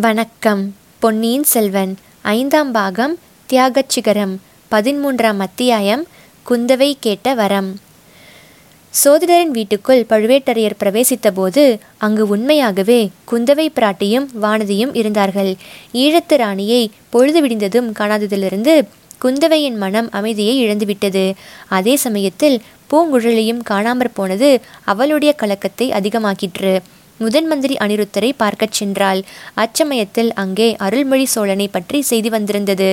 வணக்கம். பொன்னியின் செல்வன் ஐந்தாம் பாகம் தியாகச் சிகரம் பதிமூன்றாம் அத்தியாயம் குந்தவை கேட்ட வரம். சோதிடரின் வீட்டுக்குள் பழுவேட்டரையர் பிரவேசித்தபோது அங்கு உண்மையாகவே குந்தவை பிராட்டியும் வானதியும் இருந்தார்கள். ஈழத்து ராணியை பொழுது விடிந்ததும் காணாததிலிருந்து குந்தவையின் மனம் அமைதியை இழந்துவிட்டது. அதே சமயத்தில் பூங்குழலியும் காணாமற் போனது அவளுடைய கலக்கத்தை அதிகமாக்கிற்று. முதன் மந்திரி அனிருத்தரை பார்க்கச் சென்றாள். அச்சமயத்தில் அங்கே அருள்மொழி சோழனை பற்றி செய்தி வந்திருந்தது.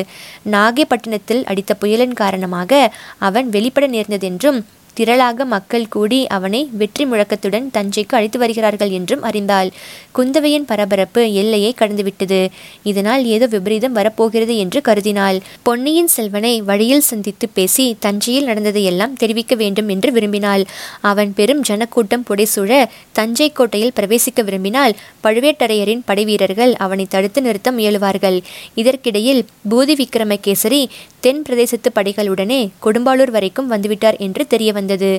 நாகைப்பட்டினத்தில் அடித்த புயலின் காரணமாக அவன் வெளிப்பட நேர்ந்ததென்றும் திரளாக மக்கள் கூடி அவனை வெற்றி முழக்கத்துடன் தஞ்சைக்கு அழைத்து வருகிறார்கள் என்றும் அறிந்தாள். குந்தவையின் பரபரப்பு எல்லையை கடந்துவிட்டது. இதனால் ஏதோ விபரீதம் வரப்போகிறது என்று கருதினாள். பொன்னியின் செல்வனை வழியில் சந்தித்து பேசி தஞ்சையில் நடந்ததையெல்லாம் தெரிவிக்க வேண்டும் என்று விரும்பினாள். அவன் பெரும் ஜனக்கூட்டம் புடைசூழ தஞ்சை கோட்டையில் பிரவேசிக்க விரும்பினால் பழுவேட்டரையரின் படைவீரர்கள் அவனை தடுத்து நிறுத்த முயலுவார்கள். இதற்கிடையில் பூதி விக்ரமகேசரி தென் பிரதேசத்து படைகளுடனே கொடும்பாளூர் வரைக்கும் வந்துவிட்டார் என்று தெரிய வந்தது.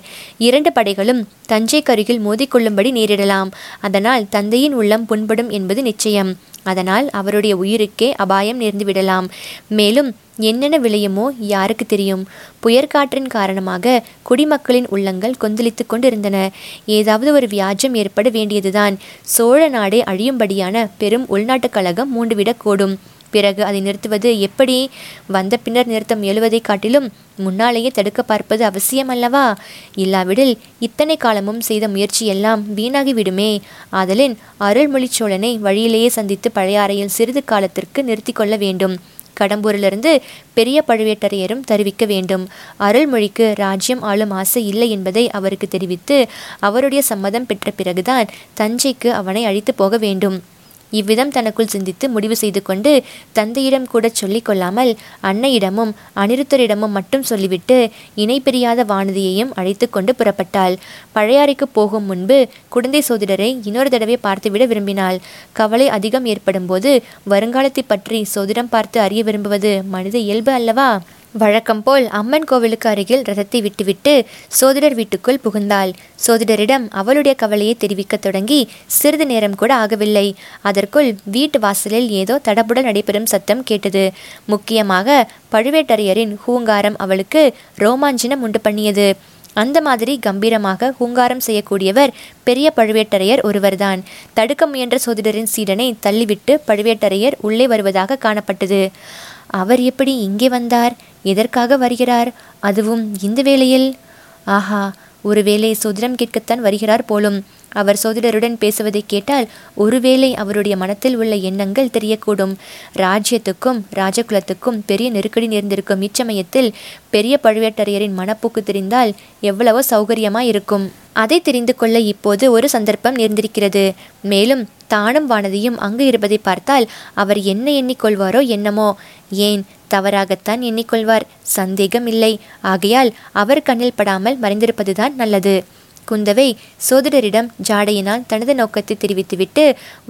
இரண்டு படைகளும் தஞ்சை கருகில் மோதிக்கொள்ளும்படி நேரிடலாம். அதனால் தந்தையின் உள்ளம் புண்படும் என்பது நிச்சயம். அதனால் அவருடைய உயிருக்கே அபாயம் நேர்ந்துவிடலாம் மேலும் என்னென்ன விளையுமோ யாருக்கு தெரியும்? புயற்காற்றின் காரணமாக குடிமக்களின் உள்ளங்கள் கொந்தளித்து கொண்டிருந்தன. ஏதாவது ஒரு வியாஜம் ஏற்பட வேண்டியதுதான். சோழ நாடே அழியும்படியான பெரும் உள்நாட்டுக் கழகம் மூண்டுவிடக்கூடும் பிறகு அதை நிறுத்துவது எப்படி? வந்த பின்னர் நிறுத்த முயலுவதைக் காட்டிலும் முன்னாலேயே தடுக்க பார்ப்பது அவசியம் அல்லவா? இல்லாவிடில் இத்தனை காலமும் செய்த முயற்சி எல்லாம் வீணாகிவிடுமே ஆதலின் அருள்மொழி சோழனை வழியிலேயே சந்தித்து பழையாறையில் சிறிது காலத்திற்கு நிறுத்தி கொள்ள வேண்டும். கடம்பூரிலிருந்து பெரிய பழுவேட்டரையரும் தெரிவிக்க வேண்டும். அருள்மொழிக்கு ராஜ்யம் ஆளும் ஆசை இல்லை என்பதை அவருக்கு தெரிவித்து அவருடைய சம்மதம் பெற்ற பிறகுதான் தஞ்சைக்கு அவனை அழைத்து போக வேண்டும். இவ்விதம் தனக்குள் சிந்தித்து முடிவு செய்து கொண்டு தந்தையிடம் கூட சொல்லிக் கொள்ளாமல் அன்னையிடமும் அனிருத்தரிடமும் மட்டும் சொல்லிவிட்டு இணை பிரியாத வானதியையும் அழைத்து கொண்டு புறப்பட்டாள். பழையாறைக்கு போகும் முன்பு குழந்தை சோதிடரை இன்னொரு தடவை பார்த்துவிட விரும்பினாள். கவலை அதிகம் ஏற்படும் போது வருங்காலத்தை பற்றி சோதிடம் பார்த்து அறிய விரும்புவது மனித இயல்பு அல்லவா? வழக்கம் போல் அம்மன் கோவிலுக்கு அருகில் ரதத்தை விட்டுவிட்டு சோதிடர் வீட்டுக்குள் புகுந்தாள். சோதிடரிடம் அவளுடைய கவலையை தெரிவிக்கத் தொடங்கி சிறிது நேரம் கூட ஆகவில்லை. அதற்குள் வீட்டு வாசலில் ஏதோ தடபுடல் நடைபெறும் சத்தம் கேட்டது. முக்கியமாக பழுவேட்டரையரின் ஹூங்காரம் அவளுக்கு ரோமாஞ்சினம் உண்டு பண்ணியது. அந்த மாதிரி கம்பீரமாக ஹூங்காரம் செய்யக்கூடியவர் பெரிய பழுவேட்டரையர் ஒருவர்தான். தடுக்க முயன்ற சோதிடரின் சீடனை தள்ளிவிட்டு பழுவேட்டரையர் உள்ளே வருவதாக காணப்பட்டது. அவர் எப்படி இங்கே வந்தார்? எதற்காக வருகிறார்? அதுவும் இந்த வேளையில். ஆஹா ஒருவேளை சோதிடம் கேட்கத்தான் வருகிறார் போலும். அவர் சோதிடருடன் பேசுவதை கேட்டால் ஒருவேளை அவருடைய மனத்தில் உள்ள எண்ணங்கள் தெரியக்கூடும். ராஜ்யத்துக்கும் ராஜகுலத்துக்கும் பெரிய நெருக்கடி நேர்ந்திருக்கும் இச்சமயத்தில் பெரிய பழுவேட்டரையரின் மனப்போக்கு தெரிந்தால் எவ்வளவோ சௌகரியமா இருக்கும். அதை தெரிந்து கொள்ள இப்போது ஒரு சந்தர்ப்பம் நேர்ந்திருக்கிறது. மேலும் தானும் வானதியும் அங்கு இருப்பதை பார்த்தால் அவர் என்ன எண்ணிக்கொள்வாரோ என்னமோ. ஏன் தவறாகத்தான் எண்ணிக்கொள்வார். சந்தேகம் இல்லை ஆகையால் அவர் கண்ணில் படாமல் மறைந்திருப்பதுதான் நல்லது. குந்தவை சோதிடரிடம் ஜாடையினால் தனது நோக்கத்தை தெரிவித்துவிட்டு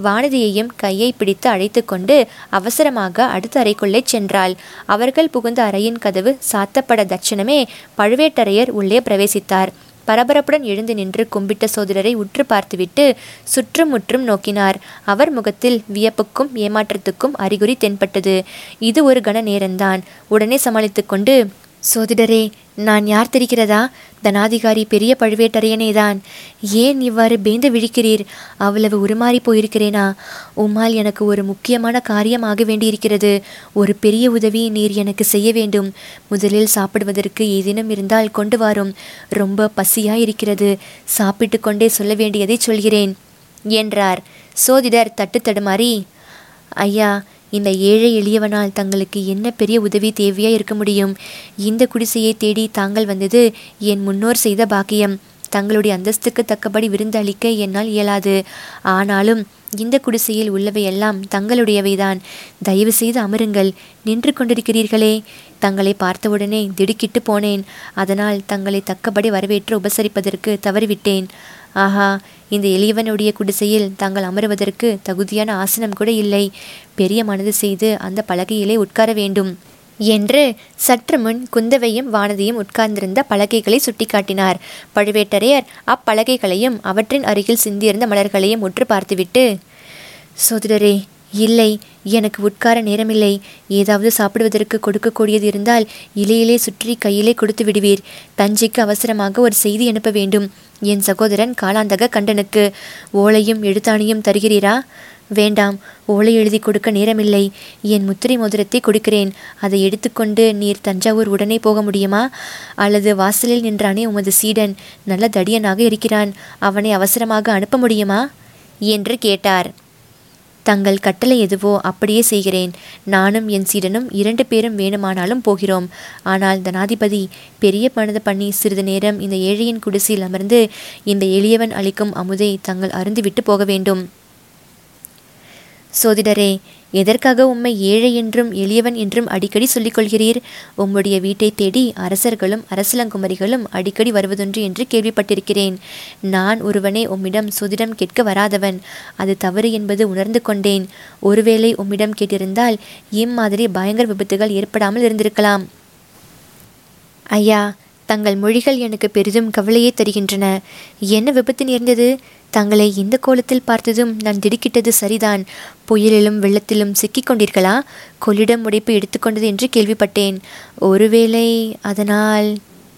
வானதியையும் கையை பிடித்து அழைத்து கொண்டு அவசரமாக அடுத்த அறைக்குள்ளே சென்றாள். அவர்கள் புகுந்த அறையின் கதவு சாத்தப்பட தட்சணமே பழுவேட்டரையர் உள்ளே பிரவேசித்தார். பரபரப்புடன் எழுந்து நின்று கும்பிட்ட சோதரரை உற்று பார்த்துவிட்டு சுற்றுமுற்றும் நோக்கினார். அவர் முகத்தில் வியப்புக்கும் ஏமாற்றத்துக்கும் அறிகுறி தென்பட்டது. இது ஒரு கன நேரம்தான் உடனே சமாளித்து கொண்டு சோதிடரே நான் யார் தெரிகிறதா? தனாதிகாரி பெரிய பழுவேட்டரையனேதான். ஏன் இவ்வாறு பேந்து விழிக்கிறீர்? அவ்வளவு உருமாறி போயிருக்கிறேனா? உம்மால் எனக்கு ஒரு முக்கியமான காரியம் ஆக வேண்டியிருக்கிறது. ஒரு பெரிய உதவி நீர் எனக்கு செய்ய வேண்டும். முதலில் சாப்பிடுவதற்கு ஏதேனும் இருந்தால் கொண்டு வாரும். ரொம்ப பசியாயிருக்கிறது. சாப்பிட்டு கொண்டே சொல்ல வேண்டியதை சொல்கிறேன் என்றார். சோதிடர் தட்டு தடுமாறி ஐயா இந்த ஏழை எளியவனால் தங்களுக்கு என்ன பெரிய உதவி தேவையாக இருக்க முடியும்? இந்த குடிசையை தேடி தாங்கள் வந்தது என் முன்னோர் செய்த பாக்கியம். தங்களுடைய அந்தஸ்துக்கு தக்கபடி விருந்து அளிக்க என்னால் இயலாது. ஆனாலும் இந்த குடிசையில் உள்ளவையெல்லாம் தங்களுடையவைதான். தயவு செய்து அமருங்கள். நின்று கொண்டிருக்கிறீர்களே. தங்களை பார்த்தவுடனே திடுக்கிட்டு போனேன். அதனால் தங்களை தக்கபடி வரவேற்று உபசரிப்பதற்கு தவறிவிட்டேன். ஆஹா இந்த எளியவனுடைய குடிசையில் தாங்கள் அமருவதற்கு தகுதியான ஆசனம் கூட இல்லை. பெரிய மனது செய்து அந்த பலகையிலே உட்கார வேண்டும். என்று சற்று முன் குந்தவையும் வானதியும் உட்கார்ந்திருந்த பலகைகளை சுட்டிக்காட்டினார். பழுவேட்டரையர் அப்பலகைகளையும் அவற்றின் அருகில் சிந்தியிருந்த மலர்களையும் உற்று பார்த்துவிட்டு சோதிடரே இல்லை எனக்கு உட்கார நேரமில்லை. ஏதாவது சாப்பிடுவதற்கு கொடுக்கக்கூடியது இருந்தால் இலையிலே சுற்றி கையிலே கொடுத்து விடுவீர். தஞ்சைக்கு அவசரமாக ஒரு செய்தி அனுப்ப வேண்டும். என் சகோதரன் காலாந்தக கண்டனுக்கு. ஓலையும் எழுத்தாணியும் தருகிறீரா? வேண்டாம் ஓலை எழுதி கொடுக்க நேரமில்லை. என் முத்திரை மோதிரத்தை கொடுக்கிறேன். அதை எடுத்துக்கொண்டு நீர் தஞ்சாவூர் உடனே போக முடியுமா? அல்லது வாசலில் நின்றானே உமது சீடன் நல்ல தடியனாக இருக்கிறான். அவனை அவசரமாக அனுப்ப முடியுமா? என்று கேட்டார். தங்கள் கட்டளை எதுவோ அப்படியே செய்கிறேன். நானும் என் சீடனும் இரண்டு பேரும் வேணுமானாலும் போகிறோம். ஆனால் தனாதிபதி பெரிய பணத பண்ணி சிறிது நேரம் இந்த ஏழையின் குடிசையில் அமர்ந்து இந்த எளியவன் அளிக்கும் அமுதை தங்கள் அருந்துவிட்டு போக வேண்டும். சோதிடரே எதற்காக உம்மை ஏழை என்றும் எளியவன் என்றும் அடிக்கடி சொல்லிக்கொள்கிறீர்? உம்முடைய வீட்டை தேடி அரசர்களும் அரசலங்குமரிகளும் அடிக்கடி வருவதொன்று என்று கேள்விப்பட்டிருக்கிறேன். நான் ஒருவனே உம்மிடம் சுதிடம் கேட்க வராதவன். அது தவறு என்பது உணர்ந்து கொண்டேன். ஒருவேளை உம்மிடம் கேட்டிருந்தால் இம்மாதிரி பயங்கர விபத்துகள் ஏற்படாமல் இருந்திருக்கலாம். ஐயா தங்கள் மொழிகள் எனக்கு பெரிதும் கவலையே தருகின்றன. என்ன விபத்து நேர்ந்தது? தங்களை இந்த கோலத்தில் பார்த்ததும் நான் திடுக்கிட்டது சரிதான். புயலிலும் வெள்ளத்திலும் சிக்கிக் கொண்டீர்களா கொள்ளிடம் உடைப்பு எடுத்துக்கொண்டது என்று கேள்விப்பட்டேன். ஒருவேளை அதனால்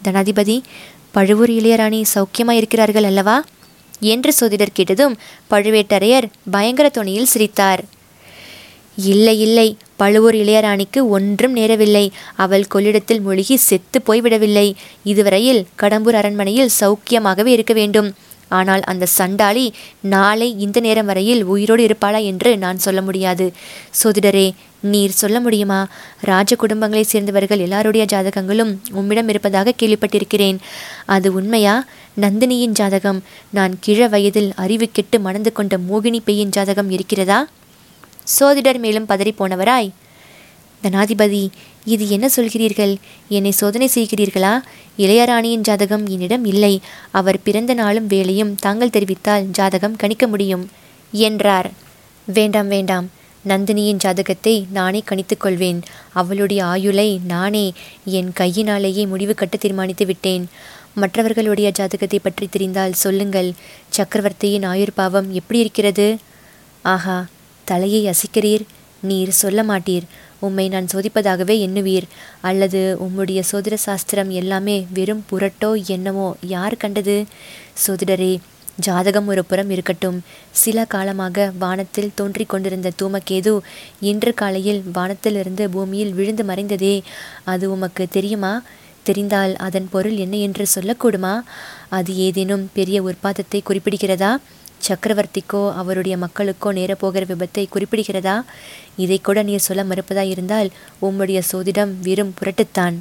தனாதிபதி பழுவூர் இளையராணி சௌக்கியமாக இருக்கிறார்கள் அல்லவா? என்று சோதிடர் கேட்டதும் பழுவேட்டரையர் பயங்கர துணியில் சிரித்தார். இல்லை இல்லை பழுவூர் இளையராணிக்கு ஒன்றும் நேரவில்லை. அவள் கொள்ளிடத்தில் மூழ்கி செத்து போய்விடவில்லை. இதுவரையில் கடம்பூர் அரண்மனையில் சௌக்கியமாகவே இருக்க வேண்டும். ஆனால் அந்த சண்டாளி நாளை இந்த நேரம் வரையில் உயிரோடு இருப்பாளா? என்று நான் சொல்ல முடியாது. சோதிடரே நீர் சொல்ல முடியுமா? ராஜ குடும்பங்களைச் சேர்ந்தவர்கள் எல்லாருடைய ஜாதகங்களும் உம்மிடம் இருப்பதாக கேள்விப்பட்டிருக்கிறேன். அது உண்மையா? நந்தினியின் ஜாதகம். நான் கிழ வயதில் அறிவு கெட்டு மணந்து கொண்ட மோகினி பெய்யின் ஜாதகம் இருக்கிறதா? சோதிடர் மேலும் பதறிப்போனவராய் தனாதிபதி இது என்ன சொல்கிறீர்கள்? என்னை சோதனை செய்கிறீர்களா? இளையராணியின் ஜாதகம் என்னிடம் இல்லை. அவர் பிறந்த நாளும் வேலையும் தாங்கள் தெரிவித்தால் ஜாதகம் கணிக்க முடியும் என்றார். வேண்டாம் வேண்டாம். நந்தினியின் ஜாதகத்தை நானே கணித்துக் கொள்வேன். அவளுடைய ஆயுளை நானே என் கையினாலேயே முடிவு கட்ட தீர்மானித்து விட்டேன். மற்றவர்களுடைய ஜாதகத்தை பற்றி தெரிந்தால் சொல்லுங்கள். சக்கரவர்த்தியின் ஆயுர்பாவம் எப்படி இருக்கிறது? ஆஹா தலையை அசைக்கிறீர்? நீர் சொல்ல மாட்டீர். உம்மை நான் சோதிப்பதாகவே எண்ணுவீர். அல்லது உம்முடைய சோதிட சாஸ்திரம் எல்லாமே வெறும் புரட்டோ என்னமோ யார் கண்டது? சோதிடரே ஜாதகம் ஒரு புறம் இருக்கட்டும். சில காலமாக வானத்தில் தோன்றிக் கொண்டிருந்த தூமக்கேது இன்று காலையில் வானத்திலிருந்து பூமியில் விழுந்து மறைந்ததே. அது உமக்கு தெரியுமா? தெரிந்தால் அதன் பொருள் என்ன என்று சொல்லக்கூடுமா? அது ஏதேனும் பெரிய உற்பாதத்தை குறிப்பிடுகிறதா? சக்கரவர்த்திக்கோ அவருடைய மக்களுக்கோ நேரப்போகிற விபத்தை குறிப்பிடுகிறதா? இதை கூட நீர் சொல்ல மறுப்பதாயிருந்தால் உம்முடைய சோதிடம் வெறும் புரட்டுத்தான்.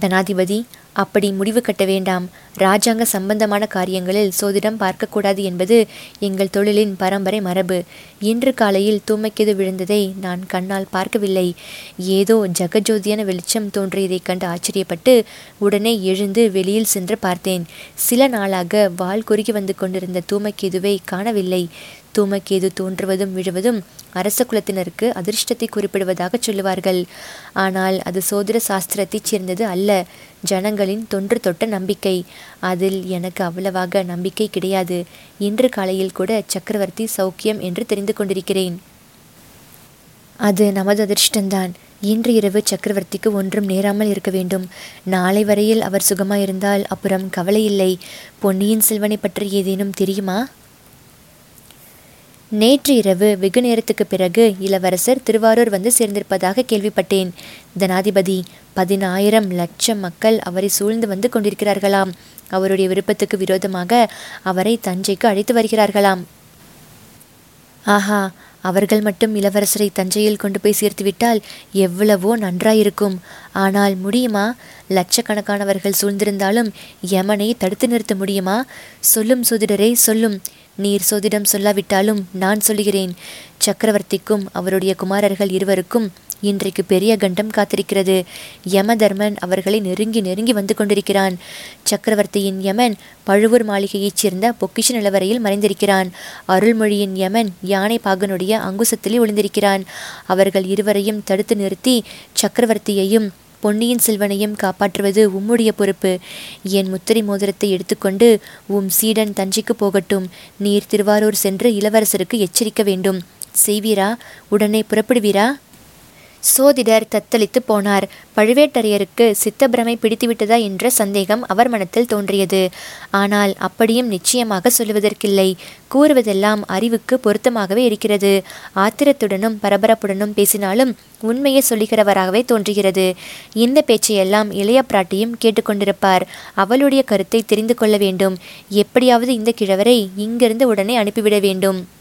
தனாதிபதி அப்படி முடிவு கட்ட வேண்டாம். ராஜாங்க சம்பந்தமான காரியங்களில் சோதிடம் பார்க்கக்கூடாது என்பது எங்கள் தொழிலின் பரம்பரை மரபு. இன்று காலையில் தூமைக்கெது விழுந்ததை நான் கண்ணால் பார்க்கவில்லை. ஏதோ ஜகஜோதியான வெளிச்சம் தோன்றியதைக் கண்டு ஆச்சரியப்பட்டு உடனே எழுந்து வெளியில் சென்று பார்த்தேன். சில நாளாக வால் குறுகி வந்து கொண்டிருந்த தூமைக்கேதுவை காணவில்லை. தூமக்கேது தோன்றுவதும் விழுவதும் அரச குலத்தினருக்கு அதிர்ஷ்டத்தை குறிப்பிடுவதாக சொல்லுவார்கள். ஆனால் அது சோதர சாஸ்திரத்தைச் சேர்ந்தது அல்ல. ஜனங்களின் தொன்று தொட்ட நம்பிக்கை. அதில் எனக்கு அவ்வளவாக நம்பிக்கை கிடையாது. இன்று காலையில் கூட சக்கரவர்த்தி சௌக்கியம் என்று தெரிந்து கொண்டிருக்கிறேன். அது நமது அதிர்ஷ்டந்தான் இன்று இரவு சக்கரவர்த்திக்கு ஒன்றும் நேராமல் இருக்க வேண்டும். நாளை வரையில் அவர் சுகமாயிருந்தால் அப்புறம் கவலை இல்லை. பொன்னியின் செல்வனை பற்றி ஏதேனும் தெரியுமா? நேற்று இரவு வெகு நேரத்துக்கு பிறகு இளவரசர் திருவாரூர் வந்து சேர்ந்திருப்பதாக கேள்விப்பட்டேன். ஜனாதிபதி பதினாயிரம் லட்சம் மக்கள் அவரை சூழ்ந்து வந்து கொண்டிருக்கிறார்களாம். அவருடைய விருப்பத்துக்கு விரோதமாக அவரை தஞ்சைக்கு அழைத்து வருகிறார்களாம். ஆஹா அவர்கள் மட்டும் இளவரசரை தஞ்சையில் கொண்டு போய் சேர்த்துவிட்டால் எவ்வளவோ நன்றாயிருக்கும். ஆனால் முடியுமா? லட்சக்கணக்கானவர்கள் சூழ்ந்திருந்தாலும் யமனை தடுத்து நிறுத்த முடியுமா? சொல்லும் சோதிடரே சொல்லும். நீர் சோதிடம் சொல்லாவிட்டாலும் நான் சொல்லுகிறேன். சக்கரவர்த்திக்கும் அவருடைய குமாரர்கள் இருவருக்கும் இன்றைக்கு பெரிய கண்டம் காத்திருக்கிறது. யமதர்மன் அவர்களை நெருங்கி நெருங்கி வந்து கொண்டிருக்கிறான். சக்கரவர்த்தியின் யமன் பழுவூர் மாளிகையைச் சேர்ந்த பொக்கிஷ நிலவரையில் மறைந்திருக்கிறான். அருள்மொழியின் யமன் யானை பாகனுடைய அங்குசத்திலே ஒளிந்திருக்கிறான். அவர்கள் இருவரையும் தடுத்து நிறுத்தி சக்கரவர்த்தியையும் பொன்னியின் செல்வனையும் காப்பாற்றுவது உம்முடைய பொறுப்பு. என் முத்திரை மோதிரத்தை எடுத்துக்கொண்டு உம் சீடன் தஞ்சைக்கு போகட்டும். நீர் திருவாரூர் சென்று இளவரசருக்கு எச்சரிக்க வேண்டும். செய்வீரா? உடனே புறப்படுவீரா? சோதிடர் தத்தளித்து போனார். பழுவேட்டரையருக்கு சித்தப்பிரமை பிடித்துவிட்டதா என்ற சந்தேகம் அவர் மனத்தில் தோன்றியது. ஆனால் அப்படியும் நிச்சயமாக சொல்லுவதற்கில்லை. கூறுவதெல்லாம் அறிவுக்கு பொருத்தமாகவே இருக்கிறது. ஆத்திரத்துடனும் பரபரப்புடனும் பேசினாலும் உண்மையை சொல்லுகிறவராகவே தோன்றுகிறது. இந்த பேச்சையெல்லாம் இளைய பிராட்டியும் கேட்டுக்கொண்டிருப்பார். அவளுடைய கருத்தை தெரிந்து கொள்ள வேண்டும். எப்படியாவது இந்த கிழவரை இங்கிருந்து உடனே அனுப்பிவிட வேண்டும்.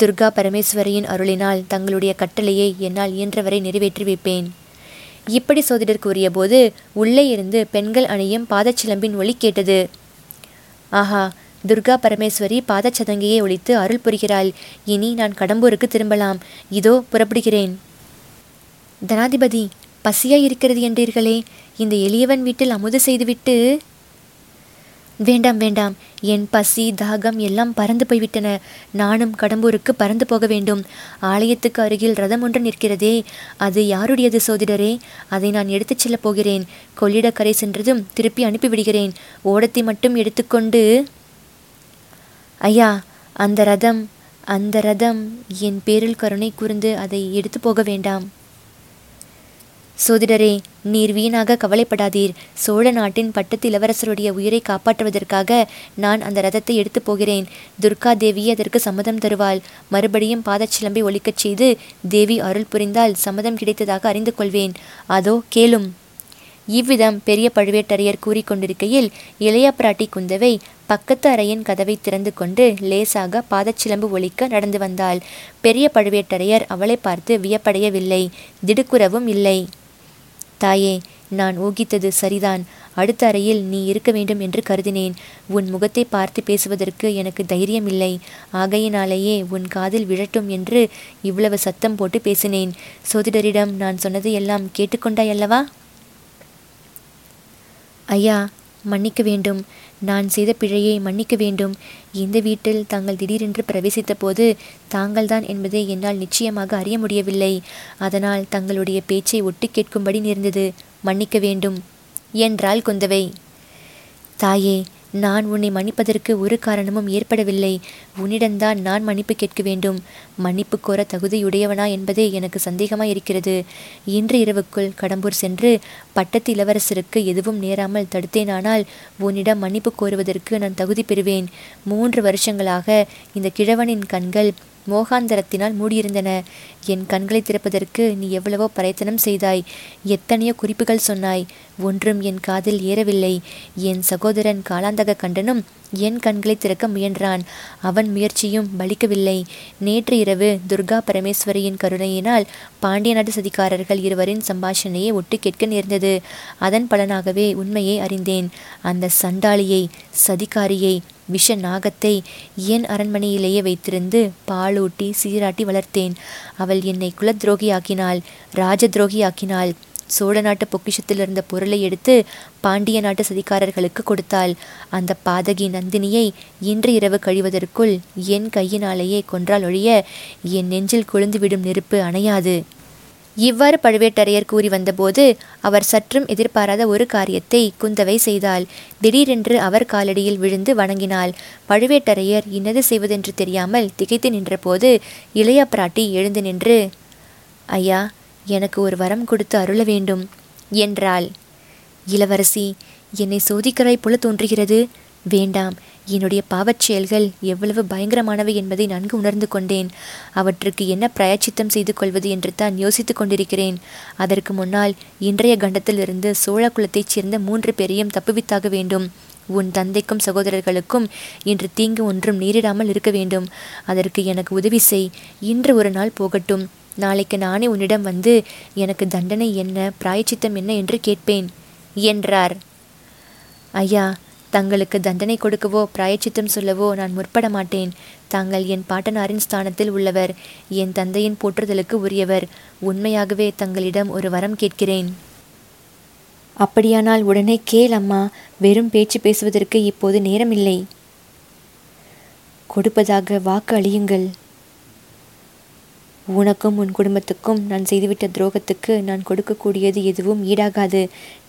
துர்கா பரமேஸ்வரியின் அருளினால் தங்களுடைய கட்டளையை என்னால் இயன்றவரை நிறைவேற்றி வைப்பேன். இப்படி சோதிடர் கூறியபோது உள்ளே இருந்து பெண்கள் அணியும் பாதச்சிலம்பின் ஒளி கேட்டது. ஆஹா துர்கா பரமேஸ்வரி பாதச்சதங்கையை ஒழித்து அருள் புரிகிறாள். இனி நான் கடம்பூருக்கு திரும்பலாம். இதோ புறப்படுகிறேன். தனாதிபதி பசியாய் இருக்கிறது என்றீர்களே. இந்த எளியவன் வீட்டில் அமுது செய்துவிட்டு வேண்டாம் வேண்டாம். என் பசி தாகம் எல்லாம் பறந்து போய்விட்டன. நானும் கடம்பூருக்கு பறந்து போக வேண்டும். ஆலயத்துக்கு அருகில் ரதம் ஒன்று நிற்கிறதே. அது யாருடையது சோதிடரே? அதை நான் எடுத்துச் செல்லப் போகிறேன். கொள்ளிடக்கரை சென்றதும் திருப்பி அனுப்பிவிடுகிறேன் ஓடத்தை மட்டும் எடுத்துக்கொண்டு ஐயா அந்த ரதம் அந்த ரதம். என் பேரில் கருணை கூர்ந்து அதை எடுத்து போக வேண்டாம். சோதிடரே நீர் வீணாக கவலைப்படாதீர். சோழ நாட்டின் பட்டத்து இளவரசருடைய உயிரை காப்பாற்றுவதற்காக நான் அந்த ரதத்தை எடுத்து போகிறேன். துர்கா தேவி அதற்கு சம்மதம் தருவாள். மறுபடியும் பாதச்சிலம்பை ஒழிக்கச் செய்து தேவி அருள் புரிந்தால் சம்மதம் கிடைத்ததாக அறிந்து கொள்வேன். அதோ கேளும். இவ்விதம் பெரிய பழுவேட்டரையர் கூறிக்கொண்டிருக்கையில் இளைய பிராட்டி குந்தவை பக்கத்து அறையின் கதவை திறந்து கொண்டு லேசாக பாதச்சிலம்பு ஒழிக்க நடந்து வந்தாள். பெரிய பழுவேட்டரையர் அவளை பார்த்து வியப்படையவில்லை. திடுக்குறவும் இல்லை. தாயே நான் ஊகித்தது சரிதான். அடுத்த அறையில் நீ இருக்க வேண்டும் என்று கருதினேன். உன் முகத்தை பார்த்து பேசுவதற்கு எனக்கு தைரியம் இல்லை ஆகையினாலேயே உன் காதில் விழட்டும் என்று இவ்வளவு சத்தம் போட்டு பேசினேன். சோதிடரிடம் நான் சொன்னதை எல்லாம் கேட்டுக்கொண்டாயல்லவா ஐயா மன்னிக்க வேண்டும். நான் செய்த பிழையை மன்னிக்க வேண்டும். இந்த வீட்டில் தாங்கள் திடீரென்று பிரவேசித்த போது தாங்கள்தான் என்பதை என்னால் நிச்சயமாக அறிய முடியவில்லை. அதனால் தங்களுடைய பேச்சை ஒட்டு கேட்கும்படி நேர்ந்தது. மன்னிக்க வேண்டும். என்றாள் குந்தவை. தாயே நான் உன்னை மன்னிப்பதற்கு ஒரு காரணமும் ஏற்படவில்லை. உன்னிடம்தான் நான் மன்னிப்பு கேட்க வேண்டும். மன்னிப்பு கோர தகுதியுடையவனா என்பதே எனக்கு சந்தேகமாய் இருக்கிறது இன்று இரவுக்குள் கடம்பூர் சென்று பட்டத்து இளவரசருக்கு எதுவும் நேராமல் தடுத்தேனானால் உன்னிடம் மன்னிப்பு கோருவதற்கு நான் தகுதி பெறுவேன். மூன்று வருஷங்களாக இந்த கிழவனின் கண்கள் மோகாந்தரத்தினால் மூடியிருந்தன. என் கண்களை திறப்பதற்கு நீ எவ்வளவோ பிரயத்தனம் செய்தாய். எத்தனையோ குறிப்புகள் சொன்னாய். ஒன்றும் என் காதில் ஏறவில்லை. என் சகோதரன் காலாந்தக கண்டனும் என் கண்களை திறக்க முயன்றான். அவன் முயற்சியும் பலிக்கவில்லை. நேற்று இரவு துர்கா பரமேஸ்வரியின் கருணையினால் பாண்டிய நாட்டு சதிகாரர்கள் இருவரின் சம்பாஷணையை ஒட்டு கேட்க நேர்ந்தது. அதன் பலனாகவே உண்மையை அறிந்தேன். அந்த சண்டாளியை சதிகாரியை விஷ நாகத்தை என் அரண்மனையிலேயே வைத்திருந்து பாலூட்டி சீராட்டி வளர்த்தேன். அவள் என்னை குலத்ரோகியாக்கினாள் ராஜத்ரோகியாக்கினாள். சோழ நாட்டு பொக்கிஷத்தில் இருந்த பொருளை எடுத்து பாண்டிய நாட்டு சதிகாரர்களுக்கு கொடுத்தாள். அந்த பாதகி நந்தினியை இன்று இரவு கழிவதற்குள் என் கையினாலேயே கொன்றால் ஒழிய என் நெஞ்சில் கொழுந்துவிடும் நெருப்பு அணையாது. இவ்வாறு பழுவேட்டரையர் கூறி வந்தபோது அவர் சற்றும் எதிர்பாராத ஒரு காரியத்தை குந்தவை செய்தாள். திடீரென்று அவர் காலடியில் விழுந்து வணங்கினாள். பழுவேட்டரையர் இன்னது செய்வதென்று தெரியாமல் திகைத்து நின்றபோது இளைய பிராட்டி எழுந்து நின்று ஐயா எனக்கு ஒரு வரம் கொடுத்து அருள வேண்டும் என்றாள். இளவரசி என்னை சோதிக்கிறாய் போல தோன்றுகிறது. வேண்டாம் என்னுடைய பாவச் செயல்கள் எவ்வளவு பயங்கரமானவை என்பதை நன்கு உணர்ந்து கொண்டேன். அவற்றுக்கு என்ன பிரயச்சித்தம் செய்து கொள்வது என்று தான் யோசித்துக் கொண்டிருக்கிறேன். அதற்கு முன்னால் இன்றைய கண்டத்திலிருந்து சோழ குலத்தைச் சேர்ந்த மூன்று பேரையும் தப்புவித்தாக வேண்டும். உன் தந்தைக்கும் சகோதரர்களுக்கும் இன்று தீங்கு ஒன்றும் நேரிடாமல் இருக்க வேண்டும். அதற்கு எனக்கு உதவி செய். இன்று ஒரு நாள் போகட்டும். நாளைக்கு நானே உன்னிடம் வந்து எனக்கு தண்டனை என்ன பிராயச்சித்தம் என்ன என்று கேட்பேன் என்றார். ஐயா தங்களுக்கு தண்டனை கொடுக்கவோ பிராயச்சித்தம் சொல்லவோ நான் முற்பட மாட்டேன். தாங்கள் என் பாட்டனாரின் ஸ்தானத்தில் உள்ளவர் என் தந்தையின் போற்றுதலுக்கு உரியவர். உண்மையாகவே தங்களிடம் ஒரு வரம் கேட்கிறேன். அப்படியானால் உடனே கேள் அம்மா வெறும் பேச்சு பேசுவதற்கு இப்போது நேரமில்லை. கொடுப்பதாக வாக்கு அழியுங்கள். உனக்கும் உன் குடும்பத்துக்கும் நான் செய்துவிட்ட துரோகத்துக்கு நான் கொடுக்கக்கூடியது எதுவும் ஈடாகாது.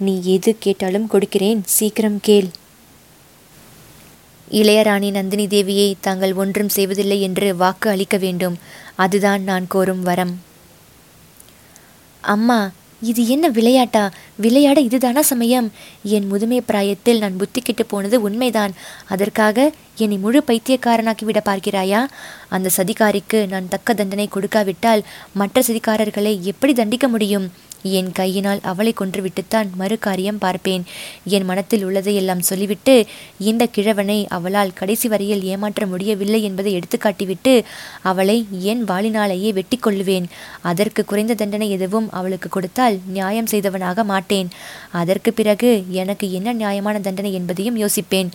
நீ எது கேட்டாலும் கொடுக்கிறேன். சீக்கிரம் கேள். இளையராணி நந்தினி தேவியை தாங்கள் ஒன்றும் செய்வதில்லை என்று வாக்கு அளிக்க வேண்டும். அதுதான் நான் கோரும் வரம். அம்மா இது என்ன விளையாட்டா? விளையாட இதுதானா சமயம்? என் முதுமை பிராயத்தில் நான் புத்தி கெட்டு போனது உண்மைதான். அதற்காக என்னை முழு பைத்தியக்காரனாக்கி விட பார்க்கிறாயா? அந்த சதிகாரிக்கு நான் தக்க தண்டனை கொடுக்காவிட்டால் மற்ற சதிகாரர்களை எப்படி தண்டிக்க முடியும்? என் கையினால் அவளை கொன்றுவிட்டுத்தான் மறு காரியம் பார்ப்பேன். என் மனத்தில் உள்ளதையெல்லாம் சொல்லிவிட்டு இந்த கிழவனை அவளால் கடைசி வரையில் ஏமாற்ற முடியவில்லை என்பதை எடுத்துக்காட்டிவிட்டு அவளை என் வாளினாலேயே வெட்டி கொள்ளுவேன். அதற்கு குறைந்த தண்டனை எதுவும் அவளுக்கு கொடுத்தால் நியாயம் செய்தவனாக மாட்டேன். அதற்கு பிறகு எனக்கு என்ன நியாயமான தண்டனை என்பதையும் யோசிப்பேன்.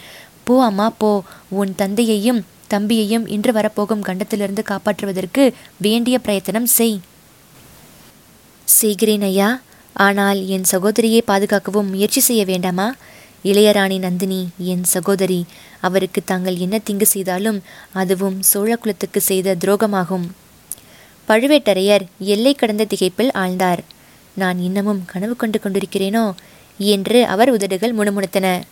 போ அம்மா போ. உன் தந்தையையும் தம்பியையும் இன்று வரப்போகும் கண்டத்திலிருந்து காப்பாற்றுவதற்கு வேண்டிய பிரயத்தனம் செய். செய்கிறேன் ஐயா ஆனால் என் சகோதரியை பாதுகாக்கவும் முயற்சி செய்ய வேண்டாமா? இளையராணி நந்தினி என் சகோதரி அவருக்கு தாங்கள் என்ன திங்கு செய்தாலும் அதுவும் சோழ குலத்துக்கு செய்த துரோகமாகும். பழுவேட்டரையர் எல்லை கடந்த திகைப்பில் ஆழ்ந்தார். நான் இன்னமும் கனவு கண்டு கொண்டிருக்கிறேனோ? என்று அவர் உதடுகள் முணுமுணுத்தன.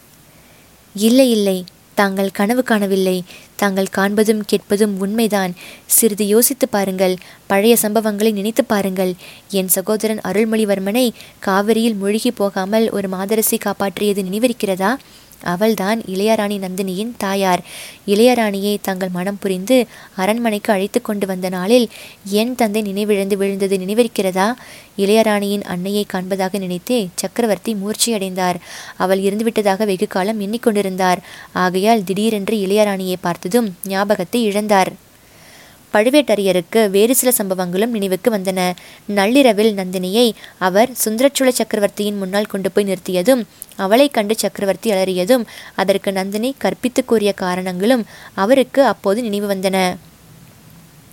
இல்லை இல்லை தாங்கள் கனவு காணவில்லை. தாங்கள் காண்பதும் கேட்பதும் உண்மைதான். சிறிது யோசித்து பாருங்கள். பழைய சம்பவங்களை நினைத்து பாருங்கள். என் சகோதரன் அருள்மொழிவர்மனை காவிரியில் மூழ்கி போகாமல் ஒரு மாதரசி காப்பாற்றியது நினைவிருக்கிறதா? அவள்தான் இளையராணி நந்தினியின் தாயார். இளையராணியை தங்கள் மனம் புரிந்து அரண்மனைக்கு அழைத்து கொண்டு வந்த நாளில் என் தந்தை நினைவிழந்து விழுந்தது நினைவிருக்கிறதா? இளையராணியின் அன்னையை காண்பதாக நினைத்தே சக்கரவர்த்தி மூர்ச்சியடைந்தார். அவள் இருந்துவிட்டதாக வெகு காலம் எண்ணிக்கொண்டிருந்தார். ஆகையால் திடீரென்று இளையராணியை பார்த்ததும் ஞாபகத்தை இழந்தார். பழுவேட்டரையருக்கு வேறு சில சம்பவங்களும் நினைவுக்கு வந்தன. நள்ளிரவில் நந்தினியை அவர் சுந்தரச்சோழ சக்கரவர்த்தியின் முன்னால் கொண்டு போய் நிறுத்தியதும் அவளை கண்டு சக்கரவர்த்தி அலறியதும் அதற்கு நந்தினி கற்பித்து கூறிய காரணங்களும் அவருக்கு அப்போது நினைவு வந்தன.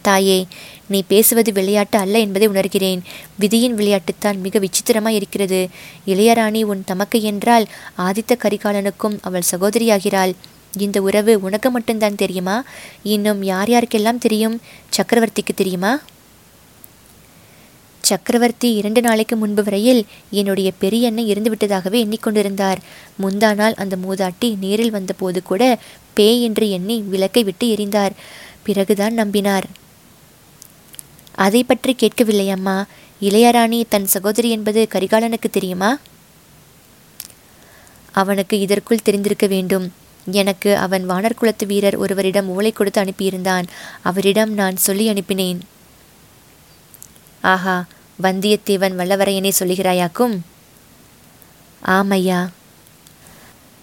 தாயே நீ பேசுவது விளையாட்டு அல்ல என்பதை உணர்கிறேன். விதியின் விளையாட்டுத்தான் மிக விசித்திரமாய் இருக்கிறது இளையராணி உன் தமக்கை என்றால் ஆதித்த கரிகாலனுக்கும் அவள் சகோதரியாகிறாள். இந்த உறவு உனக்கு மட்டும்தான் தெரியுமா? இன்னும் யார் யாருக்கெல்லாம் தெரியும்? சக்கரவர்த்திக்கு தெரியுமா? சக்கரவர்த்தி இரண்டு நாளைக்கு முன்பு வரையில் என்னுடைய பெரியண்ணன் இருந்துவிட்டதாகவே எண்ணிக்கொண்டிருந்தார். முந்தா நாள் அந்த மூதாட்டி நேரில் வந்தபோது கூட பேய் என்று எண்ணி விளக்கை விட்டு எரிந்தார். பிறகுதான் நம்பினார். அதை பற்றி கேட்கவில்லை அம்மா. இளையராணி தன் சகோதரி என்பது கரிகாலனுக்கு தெரியுமா? அவனுக்கு இதற்குள் தெரிந்திருக்க வேண்டும். எனக்கு அவன் வானர்குலத்து வீரர் ஒருவரிடம் ஓலை கொடுத்து அனுப்பியிருந்தான். அவரிடம் நான் சொல்லி அனுப்பினேன். ஆஹா வந்தியத்தேவன் வல்லவரையனை சொல்லுகிறாயாக்கும்? ஆமையா.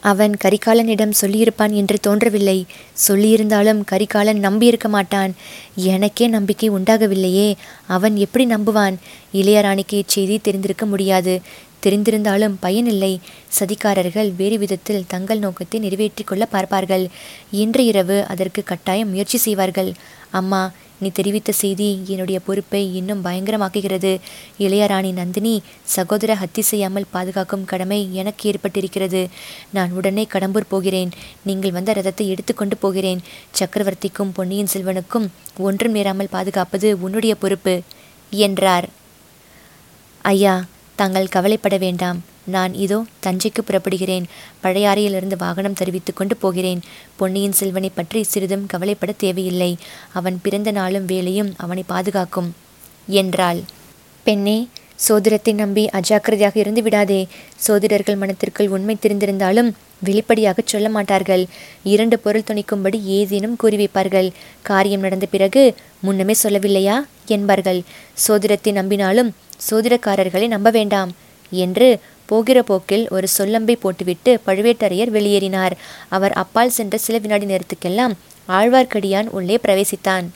அவன் கரிகாலனிடம் சொல்லியிருப்பான் என்று தோன்றவில்லை. சொல்லியிருந்தாலும் கரிகாலன் நம்பியிருக்க மாட்டான். எனக்கே நம்பிக்கை உண்டாகவில்லையே. அவன் எப்படி நம்புவான்? இளையராணிக்கு இச்செய்தி தெரிந்திருக்க முடியாது. தெரிந்திருந்தாலும் பயனில்லை. சதிகாரர்கள் வேறு விதத்தில் தங்கள் நோக்கத்தை நிறைவேற்றிக் கொள்ள பார்ப்பார்கள். இன்று இரவு அதற்கு கட்டாயம் முயற்சி செய்வார்கள். அம்மா நீ தெரிவித்த செய்தி என்னுடைய பொறுப்பை இன்னும் பயங்கரமாக்குகிறது. இளையராணி நந்தினி சகோதர ஹத்தி செய்யாமல் பாதுகாக்கும் கடமை எனக்கு ஏற்பட்டிருக்கிறது. நான் உடனே கடம்பூர் போகிறேன். நீங்கள் வந்த ரதத்தை எடுத்துக்கொண்டு போகிறேன். சக்கரவர்த்திக்கும் பொன்னியின் செல்வனுக்கும் ஒன்றும் நேராமல் பாதுகாப்பது உன்னுடைய பொறுப்பு என்றார். ஐயா தாங்கள் கவலைப்பட வேண்டாம். நான் இதோ தஞ்சைக்கு புறப்படுகிறேன். பழையாறையிலிருந்து வாகனம் தெரிவித்து கொண்டு போகிறேன். பொன்னியின் செல்வனை பற்றி சிறிதும் கவலைப்பட தேவையில்லை. அவன் பிறந்த நாளும் வேலையும் அவனை பாதுகாக்கும். என்றாள். பெண்ணே சோதிடத்தை நம்பி அஜாக்கிரதையாக இருந்து விடாதே. சோதிடர்கள் மனத்திற்குள் உண்மை தெரிந்திருந்தாலும் வெளிப்படையாக சொல்ல மாட்டார்கள். இரண்டு பொருள் துணிக்கும்படி ஏதேனும் கூறி வைப்பார்கள். காரியம் நடந்த பிறகு முன்னமே சொல்லவில்லையா? என்பார்கள். சோதிடத்தை நம்பினாலும் சோதிடக்காரர்களை நம்ப வேண்டாம் என்று போகிற போக்கில் ஒரு சொல்லம்பை போட்டுவிட்டு பழுவேட்டரையர் வெளியேறினார். அவர் அப்பால் சென்ற சில வினாடி நேரத்துக்கெல்லாம் ஆழ்வார்க்கடியான் உள்ளே பிரவேசித்தான்.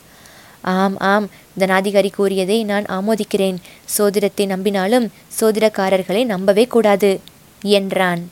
ஆம் ஆம் தனாதிகாரி கூறியதை நான் ஆமோதிக்கிறேன். சோதிடத்தை நம்பினாலும் சோதிடக்காரர்களை நம்பவே கூடாது என்றான்.